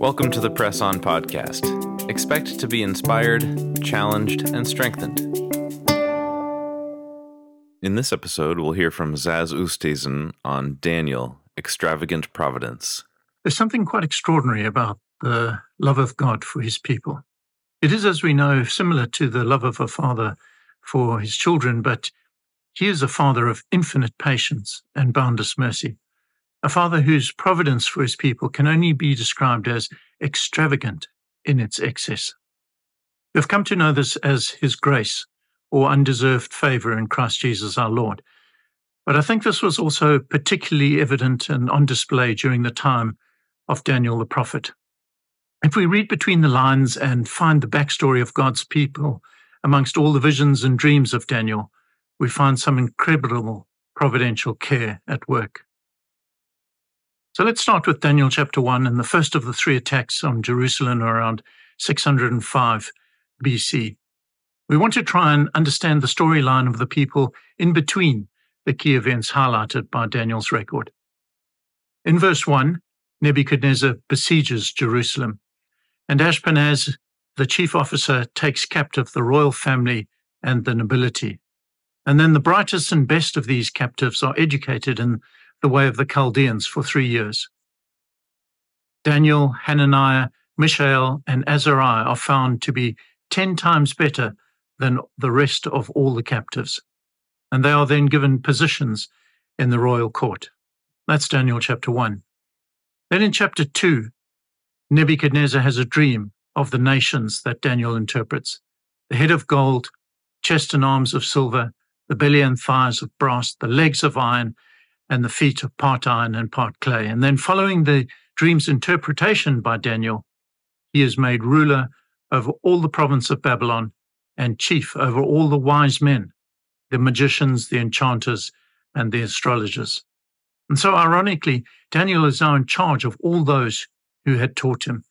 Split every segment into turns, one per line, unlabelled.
Welcome to the Press On podcast. Expect to be inspired, challenged, and strengthened. In this episode, we'll hear from Zaz Oosthuizen on Daniel, Extravagant Providence.
There's something quite extraordinary about the love of God for his people. It is, as we know, similar to the love of a father for his children, but he is a father of infinite patience and boundless mercy a father whose providence for his people can only be described as extravagant in its excess. We have come to know this as his grace or undeserved favor in Christ Jesus our Lord. But I think this was also particularly evident and on display during the time of Daniel the prophet. If we read between the lines and find the backstory of God's people amongst all the visions and dreams of Daniel, we find some incredible providential care at work. So let's start with Daniel chapter 1 and the first of the three attacks on Jerusalem around 605 BC. We want to try and understand the storyline of the people in between the key events highlighted by Daniel's record. In verse 1, Nebuchadnezzar besieges Jerusalem, and Ashpenaz, the chief officer, takes captive the royal family and the nobility. And then the brightest and best of these captives are educated in the way of the Chaldeans for three years. Daniel, Hananiah, Mishael, and Azariah are found to be ten times better than the rest of all the captives, and they are then given positions in the royal court. That's Daniel chapter 1. Then in chapter 2, Nebuchadnezzar has a dream of the nations that Daniel interprets the head of gold, chest and arms of silver, the belly and thighs of brass, the legs of iron, and the feet of part iron and part clay. And then, following the dream's interpretation by Daniel, he is made ruler over all the province of Babylon and chief over all the wise men, the magicians, the enchanters, and the astrologers. And so, ironically, Daniel is now in charge of all those who had taught him.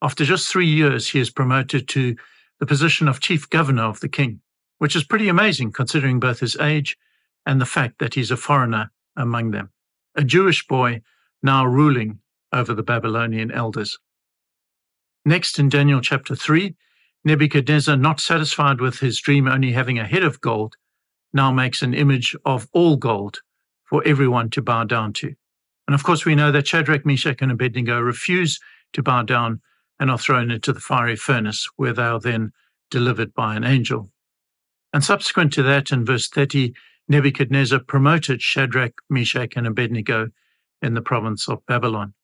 After just three years, he is promoted to the position of chief governor of the king, which is pretty amazing considering both his age and the fact that he's a foreigner among them, a Jewish boy now ruling over the Babylonian elders. Next, in Daniel chapter 3, Nebuchadnezzar, not satisfied with his dream only having a head of gold, now makes an image of all gold for everyone to bow down to. And of course, we know that Shadrach, Meshach, and Abednego refuse to bow down and are thrown into the fiery furnace, where they are then delivered by an angel. And subsequent to that, in verse 30, Nebuchadnezzar promoted Shadrach, Meshach, and Abednego in the province of Babylon.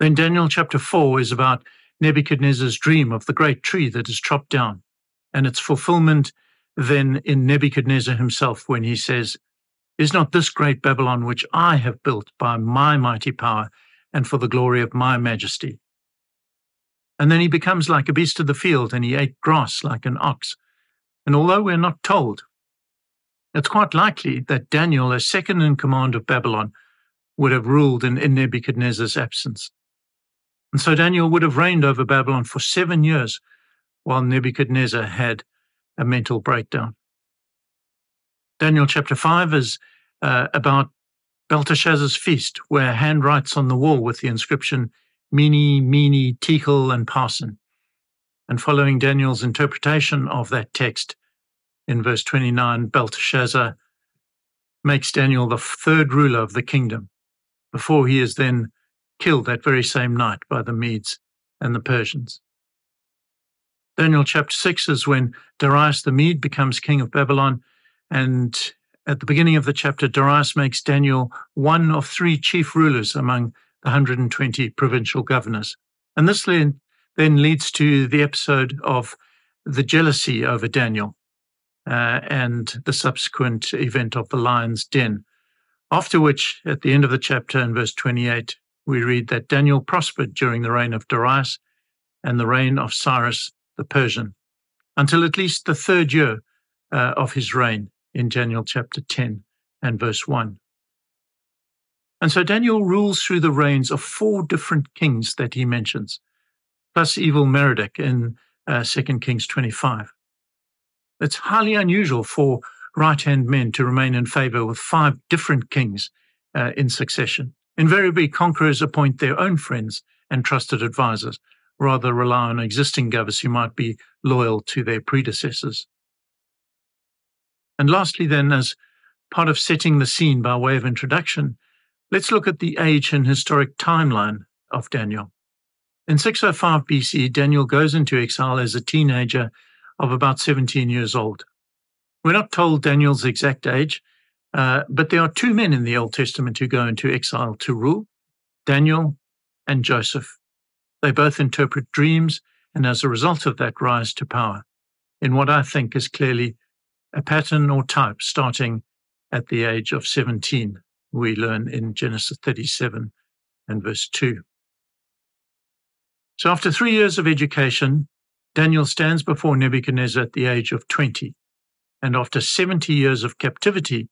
Then Daniel chapter 4 is about Nebuchadnezzar's dream of the great tree that is chopped down and its fulfillment then in Nebuchadnezzar himself when he says, Is not this great Babylon which I have built by my mighty power and for the glory of my majesty? And then he becomes like a beast of the field and he ate grass like an ox. And although we're not told it's quite likely that Daniel, as second in command of Babylon, would have ruled in, in Nebuchadnezzar's absence. And so Daniel would have reigned over Babylon for seven years while Nebuchadnezzar had a mental breakdown. Daniel chapter 5 is uh, about Belteshazzar's feast, where hand writes on the wall with the inscription Mene, Mene, Tekel, and Parsin. And following Daniel's interpretation of that text, in verse 29, Belteshazzar makes Daniel the third ruler of the kingdom before he is then killed that very same night by the Medes and the Persians. Daniel chapter 6 is when Darius the Mede becomes king of Babylon. And at the beginning of the chapter, Darius makes Daniel one of three chief rulers among the 120 provincial governors. And this then leads to the episode of the jealousy over Daniel uh, and the subsequent event of the lion's den. After which, at the end of the chapter in verse 28, we read that Daniel prospered during the reign of Darius and the reign of Cyrus the Persian until at least the third year uh, of his reign in Daniel chapter 10 and verse 1. And so Daniel rules through the reigns of four different kings that he mentions, plus evil Merodach in uh, 2 Kings 25. It's highly unusual for right hand men to remain in favor with five different kings uh, in succession. Invariably, conquerors appoint their own friends and trusted advisors, rather rely on existing governors who might be loyal to their predecessors. And lastly, then, as part of setting the scene by way of introduction, let's look at the age and historic timeline of Daniel. In 605 BC, Daniel goes into exile as a teenager of about 17 years old. We're not told Daniel's exact age, uh, but there are two men in the Old Testament who go into exile to rule Daniel and Joseph. They both interpret dreams and, as a result of that, rise to power in what I think is clearly a pattern or type starting at the age of 17, we learn in Genesis 37 and verse 2. So, after three years of education, Daniel stands before Nebuchadnezzar at the age of 20. And after 70 years of captivity,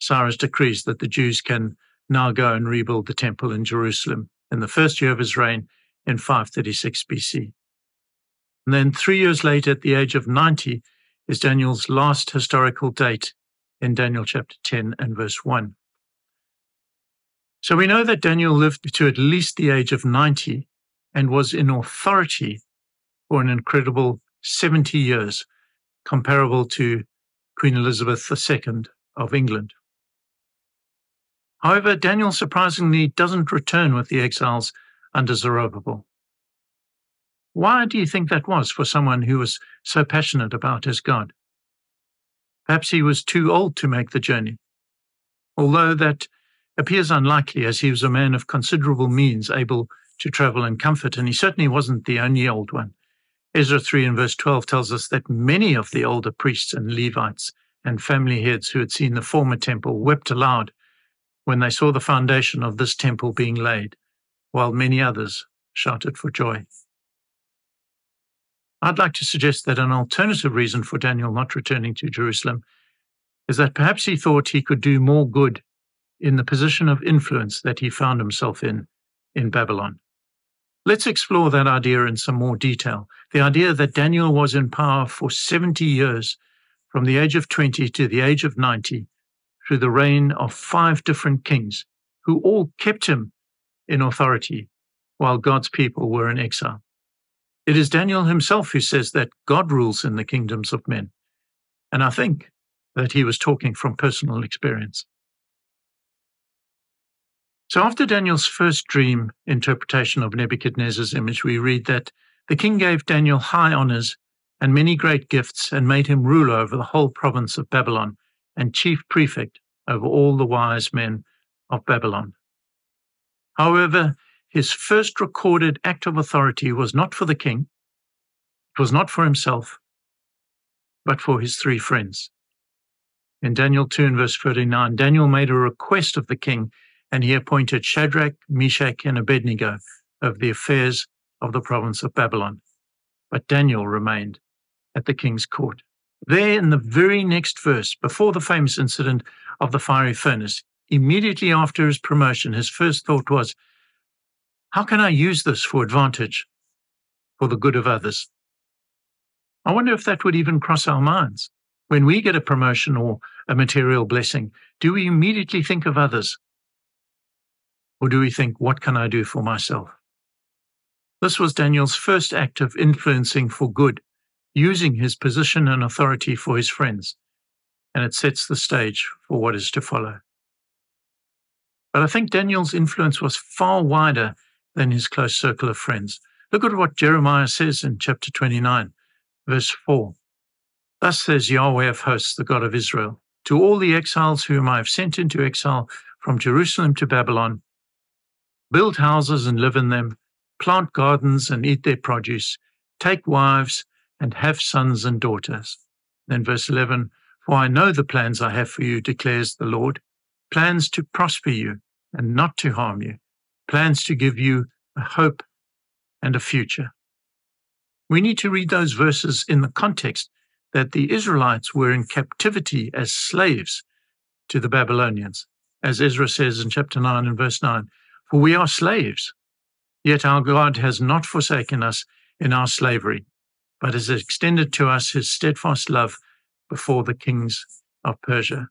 Cyrus decrees that the Jews can now go and rebuild the temple in Jerusalem in the first year of his reign in 536 BC. And then three years later, at the age of 90, is Daniel's last historical date in Daniel chapter 10 and verse 1. So we know that Daniel lived to at least the age of 90 and was in authority for an incredible 70 years, comparable to Queen Elizabeth II of England. However, Daniel surprisingly doesn't return with the exiles under Zerubbabel. Why do you think that was for someone who was so passionate about his God? Perhaps he was too old to make the journey, although that appears unlikely as he was a man of considerable means able to travel in comfort, and he certainly wasn't the only old one. Ezra 3 and verse 12 tells us that many of the older priests and Levites and family heads who had seen the former temple wept aloud when they saw the foundation of this temple being laid, while many others shouted for joy. I'd like to suggest that an alternative reason for Daniel not returning to Jerusalem is that perhaps he thought he could do more good in the position of influence that he found himself in in Babylon. Let's explore that idea in some more detail. The idea that Daniel was in power for 70 years, from the age of 20 to the age of 90, through the reign of five different kings, who all kept him in authority while God's people were in exile. It is Daniel himself who says that God rules in the kingdoms of men. And I think that he was talking from personal experience. So after Daniel's first dream interpretation of Nebuchadnezzar's image, we read that the king gave Daniel high honors and many great gifts and made him ruler over the whole province of Babylon and chief prefect over all the wise men of Babylon. However, his first recorded act of authority was not for the king, it was not for himself, but for his three friends. In Daniel 2 and verse 39, Daniel made a request of the king, and he appointed Shadrach, Meshach, and Abednego of the affairs of the province of Babylon. But Daniel remained at the king's court. There, in the very next verse, before the famous incident of the fiery furnace, immediately after his promotion, his first thought was, how can I use this for advantage, for the good of others? I wonder if that would even cross our minds. When we get a promotion or a material blessing, do we immediately think of others? Or do we think, what can I do for myself? This was Daniel's first act of influencing for good, using his position and authority for his friends, and it sets the stage for what is to follow. But I think Daniel's influence was far wider than his close circle of friends. Look at what Jeremiah says in chapter 29, verse 4. Thus says Yahweh of hosts, the God of Israel, to all the exiles whom I have sent into exile from Jerusalem to Babylon, build houses and live in them, plant gardens and eat their produce, take wives and have sons and daughters. Then verse 11, for I know the plans I have for you, declares the Lord, plans to prosper you and not to harm you, plans to give you a hope and a future. We need to read those verses in the context that the Israelites were in captivity as slaves to the Babylonians, as Ezra says in chapter 9 and verse 9 For we are slaves, yet our God has not forsaken us in our slavery, but has extended to us his steadfast love before the kings of Persia.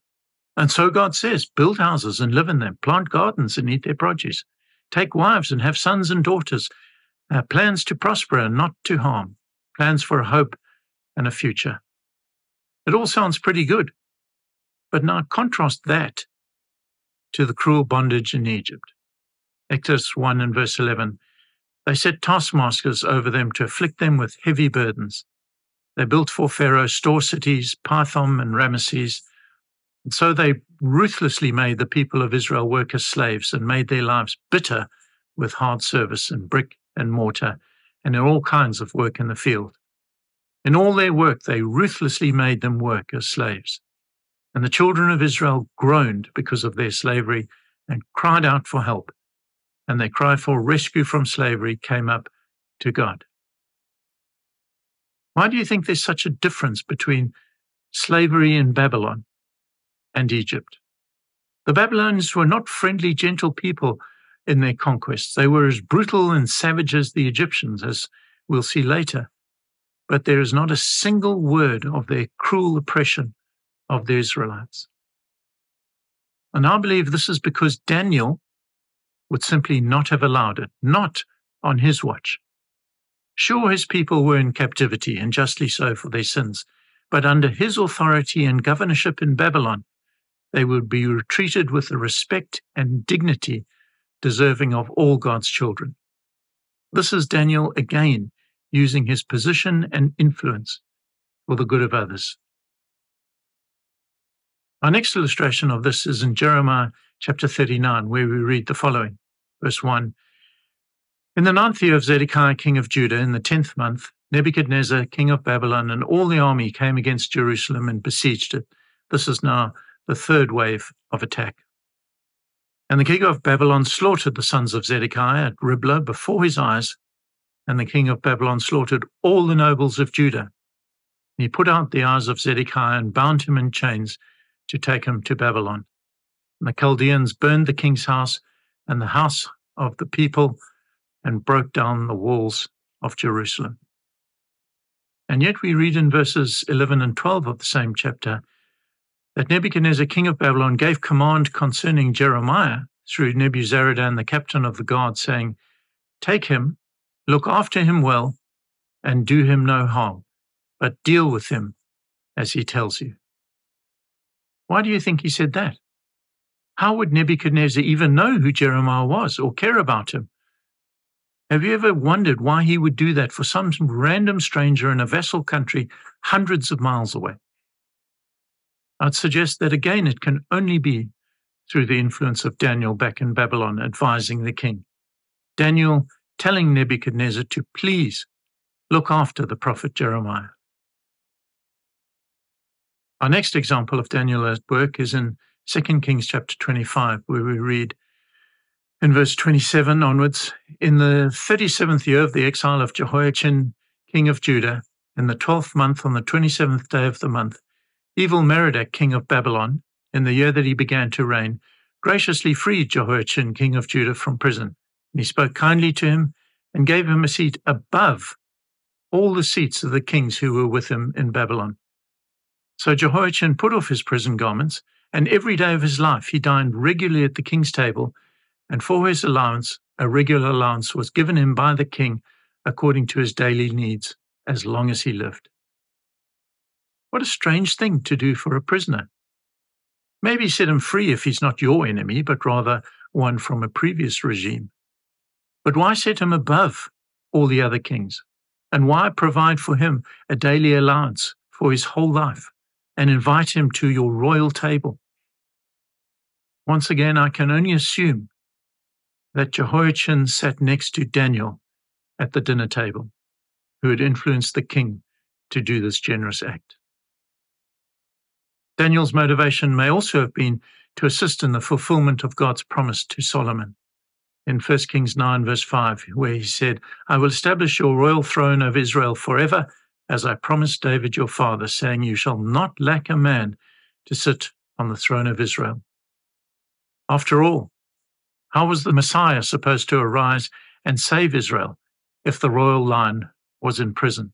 And so God says, build houses and live in them, plant gardens and eat their produce, take wives and have sons and daughters, uh, plans to prosper and not to harm, plans for a hope and a future. It all sounds pretty good. But now contrast that to the cruel bondage in Egypt. Exodus 1 and verse 11. They set taskmasters over them to afflict them with heavy burdens. They built for Pharaoh store cities, Pithom and Ramesses. And so they ruthlessly made the people of Israel work as slaves and made their lives bitter with hard service and brick and mortar and in all kinds of work in the field. In all their work, they ruthlessly made them work as slaves. And the children of Israel groaned because of their slavery and cried out for help. And their cry for rescue from slavery came up to God. Why do you think there's such a difference between slavery in Babylon and Egypt? The Babylonians were not friendly, gentle people in their conquests. They were as brutal and savage as the Egyptians, as we'll see later. But there is not a single word of their cruel oppression of the Israelites. And I believe this is because Daniel would simply not have allowed it, not on his watch. Sure, his people were in captivity, and justly so for their sins, but under his authority and governorship in Babylon, they would be treated with the respect and dignity deserving of all God's children. This is Daniel again using his position and influence for the good of others. Our next illustration of this is in Jeremiah chapter 39, where we read the following verse 1 In the ninth year of Zedekiah, king of Judah, in the tenth month, Nebuchadnezzar, king of Babylon, and all the army came against Jerusalem and besieged it. This is now the third wave of attack. And the king of Babylon slaughtered the sons of Zedekiah at Riblah before his eyes, and the king of Babylon slaughtered all the nobles of Judah. He put out the eyes of Zedekiah and bound him in chains to take him to Babylon. And the Chaldeans burned the king's house and the house of the people and broke down the walls of Jerusalem. And yet we read in verses 11 and 12 of the same chapter that Nebuchadnezzar, king of Babylon, gave command concerning Jeremiah through Nebuzaradan, the captain of the guard, saying, Take him, look after him well, and do him no harm, but deal with him as he tells you. Why do you think he said that? How would Nebuchadnezzar even know who Jeremiah was or care about him? Have you ever wondered why he would do that for some random stranger in a vassal country hundreds of miles away? I'd suggest that again, it can only be through the influence of Daniel back in Babylon advising the king. Daniel telling Nebuchadnezzar to please look after the prophet Jeremiah. Our next example of Daniel at work is in 2 Kings chapter 25, where we read in verse 27 onwards In the 37th year of the exile of Jehoiachin, king of Judah, in the 12th month on the 27th day of the month, evil Merodach, king of Babylon, in the year that he began to reign, graciously freed Jehoiachin, king of Judah, from prison. And he spoke kindly to him and gave him a seat above all the seats of the kings who were with him in Babylon. So Jehoiachin put off his prison garments, and every day of his life he dined regularly at the king's table, and for his allowance, a regular allowance was given him by the king according to his daily needs, as long as he lived. What a strange thing to do for a prisoner. Maybe set him free if he's not your enemy, but rather one from a previous regime. But why set him above all the other kings? And why provide for him a daily allowance for his whole life? And invite him to your royal table. Once again, I can only assume that Jehoiachin sat next to Daniel at the dinner table, who had influenced the king to do this generous act. Daniel's motivation may also have been to assist in the fulfillment of God's promise to Solomon. In 1 Kings 9, verse 5, where he said, I will establish your royal throne of Israel forever as I promised David your father, saying, You shall not lack a man to sit on the throne of Israel. After all, how was the Messiah supposed to arise and save Israel if the royal line was in prison?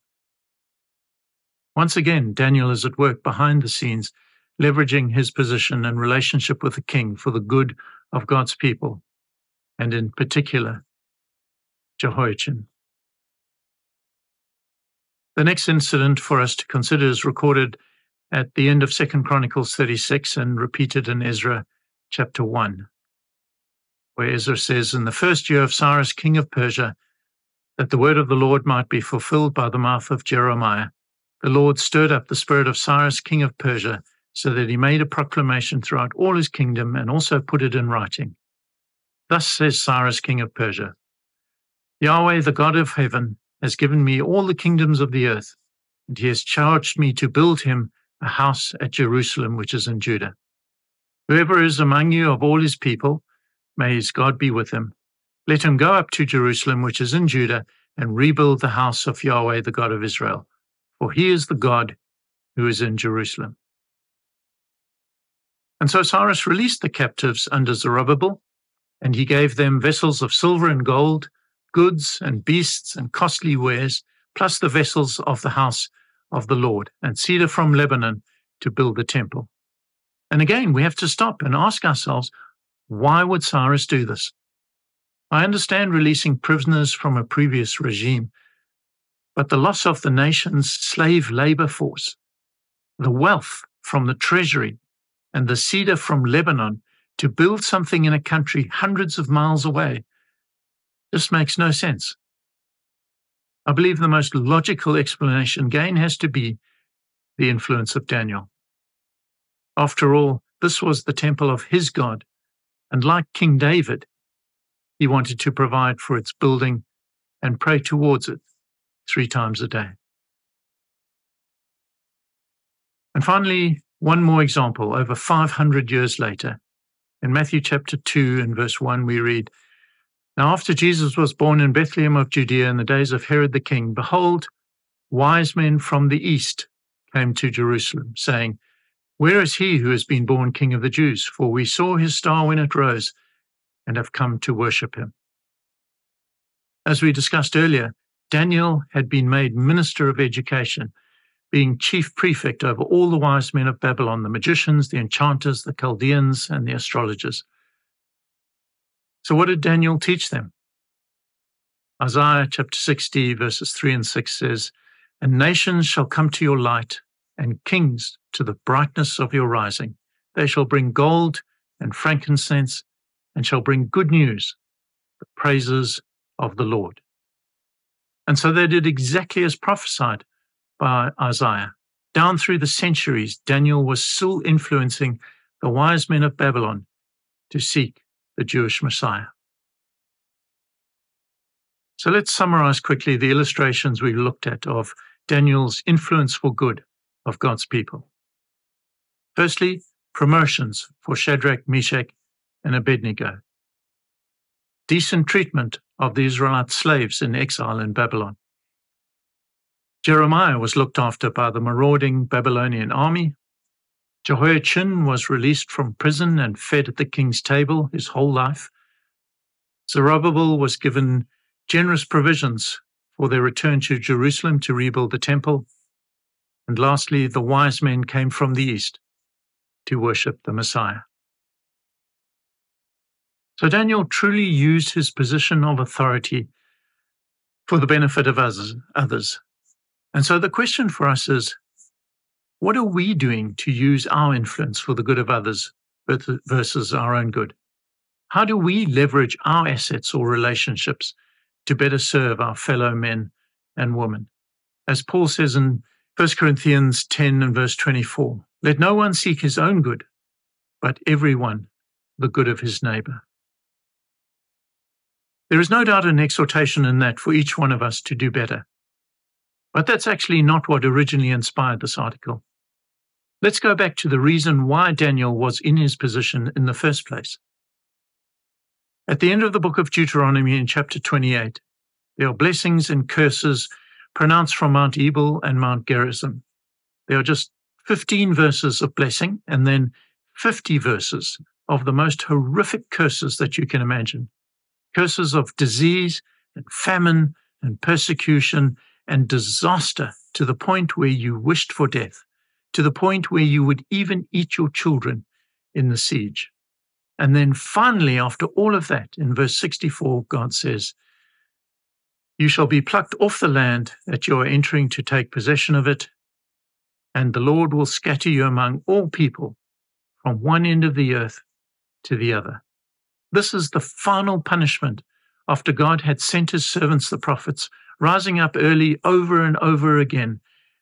Once again, Daniel is at work behind the scenes, leveraging his position and relationship with the king for the good of God's people. and in particular, Jehoiachin. The next incident for us to consider is recorded at the end of Second Chronicles 36 and repeated in Ezra chapter 1, where Ezra says, In the first year of Cyrus, king of Persia, that the word of the Lord might be fulfilled by the mouth of Jeremiah, the Lord stirred up the spirit of Cyrus, king of Persia, so that he made a proclamation throughout all his kingdom and also put it in writing. Thus says Cyrus, king of Persia Yahweh, the God of heaven, has given me all the kingdoms of the earth, and he has charged me to build him a house at Jerusalem, which is in Judah. Whoever is among you of all his people, may his God be with him. Let him go up to Jerusalem, which is in Judah, and rebuild the house of Yahweh, the God of Israel, for he is the God who is in Jerusalem. And so Cyrus released the captives under Zerubbabel, and he gave them vessels of silver and gold, goods and beasts and costly wares, plus the vessels of the house of the Lord, and cedar from Lebanon to build the temple. And again, we have to stop and ask ourselves, why would Cyrus do this? I understand releasing prisoners from a previous regime, but the loss of the nation's slave labor force, the wealth from the treasury, and the cedar from Lebanon to build something in a country hundreds of miles away just makes no sense. I believe the most logical explanation again has to be the influence of Daniel. After all, this was the temple of his God, and like King David, he wanted to provide for its building and pray towards it three times a day. And finally, one more example, over 500 years later. In Matthew chapter 2 and verse 1, we read Now, after Jesus was born in Bethlehem of Judea in the days of Herod the king, behold, wise men from the east came to Jerusalem, saying, Where is he who has been born king of the Jews? For we saw his star when it rose and have come to worship him. As we discussed earlier, Daniel had been made minister of education being chief prefect over all the wise men of Babylon, the magicians, the enchanters, the Chaldeans, and the astrologers. So, what did Daniel teach them? Isaiah chapter 60, verses 3 and 6 says, And nations shall come to your light, and kings to the brightness of your rising. They shall bring gold and frankincense, and shall bring good news, the praises of the Lord. And so they did exactly as prophesied by Isaiah. Down through the centuries, Daniel was still influencing the wise men of Babylon to seek the Jewish Messiah. So let's summarize quickly the illustrations we looked at of Daniel's influence for good of God's people. Firstly, promotions for Shadrach, Meshach, and Abednego. Decent treatment of the Israelite slaves in exile in Babylon. Jeremiah was looked after by the marauding Babylonian army. Jehoiachin was released from prison and fed at the king's table his whole life. Zerubbabel was given generous provisions for their return to Jerusalem to rebuild the temple. And lastly, the wise men came from the east to worship the Messiah. So Daniel truly used his position of authority for the benefit of others. And so the question for us is what are we doing to use our influence for the good of others versus our own good? How do we leverage our assets or relationships to better serve our fellow men and women? As Paul says in 1 Corinthians 10 and verse 24, let no one seek his own good, but everyone the good of his neighbor. There is no doubt an exhortation in that for each one of us to do better but that's actually not what originally inspired this article. Let's go back to the reason why Daniel was in his position in the first place. At the end of the book of Deuteronomy in chapter 28, there are blessings and curses pronounced from Mount Ebal and Mount Gerizim. There are just 15 verses of blessing and then 50 verses of the most horrific curses that you can imagine. Curses of disease and famine and persecution and disaster to the point where you wished for death, to the point where you would even eat your children in the siege. And then finally, after all of that, in verse 64, God says, You shall be plucked off the land that you are entering to take possession of it, and the Lord will scatter you among all people from one end of the earth to the other. This is the final punishment after God had sent his servants, the prophets, rising up early over and over again,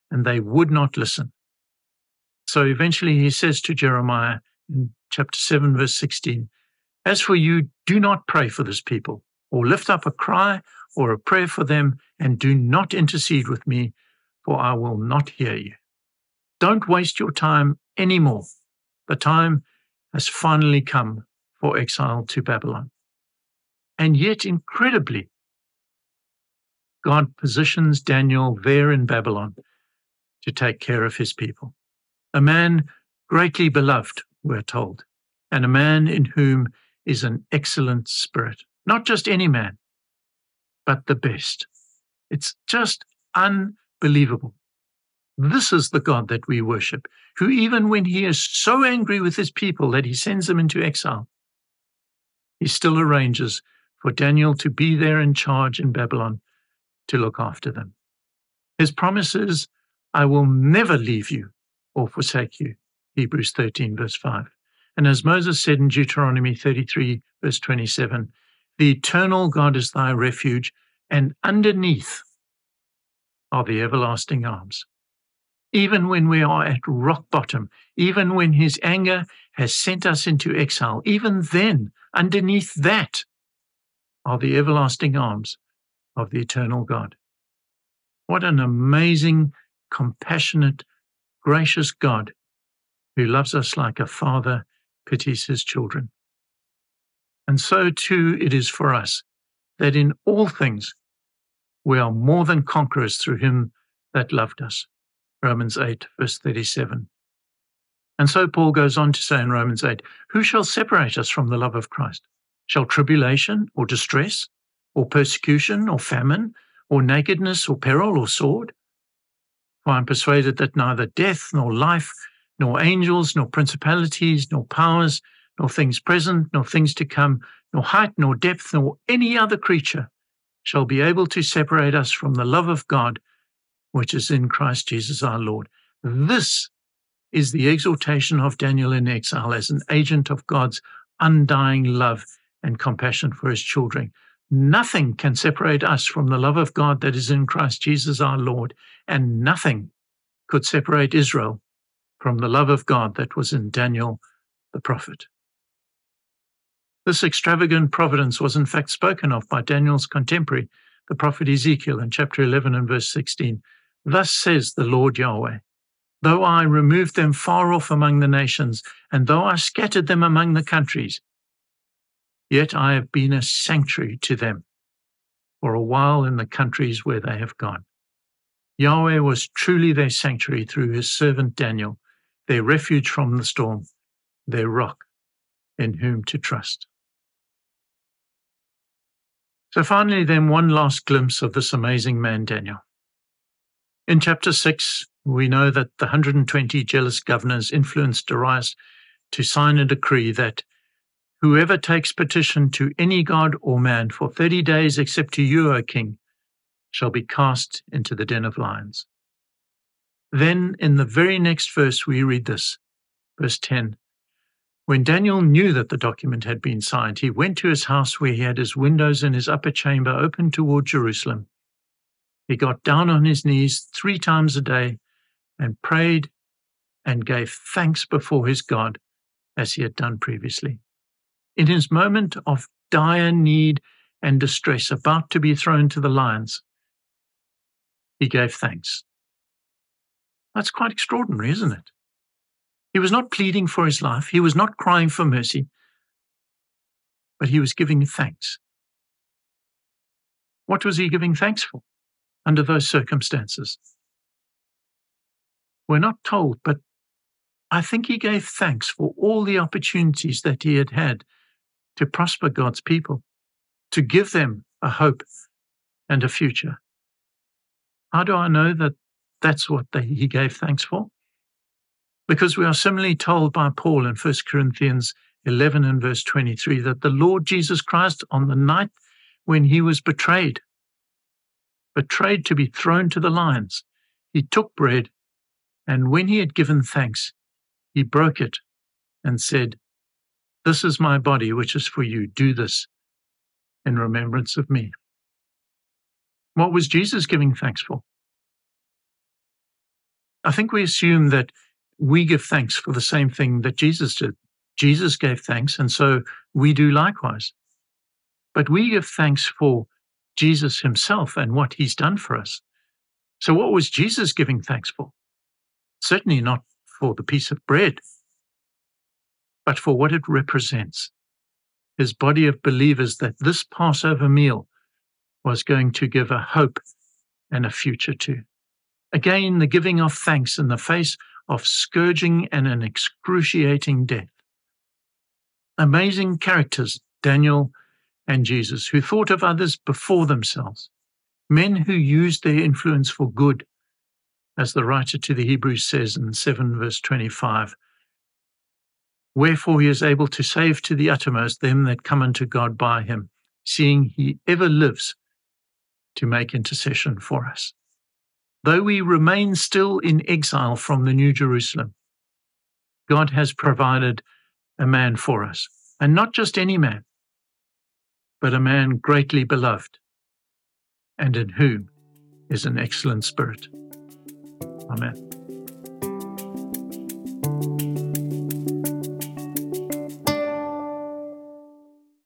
and they would not listen. So eventually he says to Jeremiah in chapter 7, verse 16, As for you, do not pray for this people, or lift up a cry or a prayer for them, and do not intercede with me, for I will not hear you. Don't waste your time anymore. The time has finally come for exile to Babylon. And yet, incredibly, God positions Daniel there in Babylon to take care of his people. A man greatly beloved, we're told, and a man in whom is an excellent spirit. Not just any man, but the best. It's just unbelievable. This is the God that we worship, who, even when he is so angry with his people that he sends them into exile, he still arranges for Daniel to be there in charge in Babylon to look after them. His promise is, I will never leave you or forsake you. Hebrews 13, verse 5. And as Moses said in Deuteronomy 33, verse 27, the eternal God is thy refuge, and underneath are the everlasting arms even when we are at rock bottom, even when his anger has sent us into exile, even then, underneath that are the everlasting arms of the eternal God. What an amazing, compassionate, gracious God who loves us like a father pities his children. And so too it is for us that in all things we are more than conquerors through him that loved us. Romans 8, verse 37. And so Paul goes on to say in Romans 8, Who shall separate us from the love of Christ? Shall tribulation or distress or persecution or famine or nakedness or peril or sword? For I am persuaded that neither death nor life, nor angels, nor principalities, nor powers, nor things present, nor things to come, nor height, nor depth, nor any other creature shall be able to separate us from the love of God which is in Christ Jesus our Lord. This is the exaltation of Daniel in exile as an agent of God's undying love and compassion for his children. Nothing can separate us from the love of God that is in Christ Jesus our Lord, and nothing could separate Israel from the love of God that was in Daniel the prophet. This extravagant providence was in fact spoken of by Daniel's contemporary, the prophet Ezekiel, in chapter 11 and verse 16. Thus says the Lord Yahweh Though I removed them far off among the nations, and though I scattered them among the countries, yet I have been a sanctuary to them for a while in the countries where they have gone. Yahweh was truly their sanctuary through his servant Daniel, their refuge from the storm, their rock in whom to trust. So, finally, then, one last glimpse of this amazing man, Daniel. In chapter 6, we know that the 120 jealous governors influenced Darius to sign a decree that whoever takes petition to any god or man for 30 days except to you, O king, shall be cast into the den of lions. Then in the very next verse, we read this, verse 10. When Daniel knew that the document had been signed, he went to his house where he had his windows in his upper chamber open toward Jerusalem he got down on his knees three times a day and prayed and gave thanks before his God as he had done previously. In his moment of dire need and distress, about to be thrown to the lions, he gave thanks. That's quite extraordinary, isn't it? He was not pleading for his life, he was not crying for mercy, but he was giving thanks. What was he giving thanks for? under those circumstances? We're not told, but I think he gave thanks for all the opportunities that he had had to prosper God's people, to give them a hope and a future. How do I know that that's what they, he gave thanks for? Because we are similarly told by Paul in 1 Corinthians 11 and verse 23 that the Lord Jesus Christ, on the night when he was betrayed, betrayed to be thrown to the lions, he took bread, and when he had given thanks, he broke it and said, This is my body, which is for you. Do this in remembrance of me. What was Jesus giving thanks for? I think we assume that we give thanks for the same thing that Jesus did. Jesus gave thanks, and so we do likewise. But we give thanks for Jesus himself and what he's done for us. So, what was Jesus giving thanks for? Certainly not for the piece of bread, but for what it represents his body of believers that this Passover meal was going to give a hope and a future to. Again, the giving of thanks in the face of scourging and an excruciating death. Amazing characters, Daniel and Jesus, who thought of others before themselves, men who used their influence for good, as the writer to the Hebrews says in 7 verse 25. Wherefore he is able to save to the uttermost them that come unto God by him, seeing he ever lives to make intercession for us. Though we remain still in exile from the New Jerusalem, God has provided a man for us, and not just any man, but a man greatly beloved, and in whom is an excellent spirit. Amen.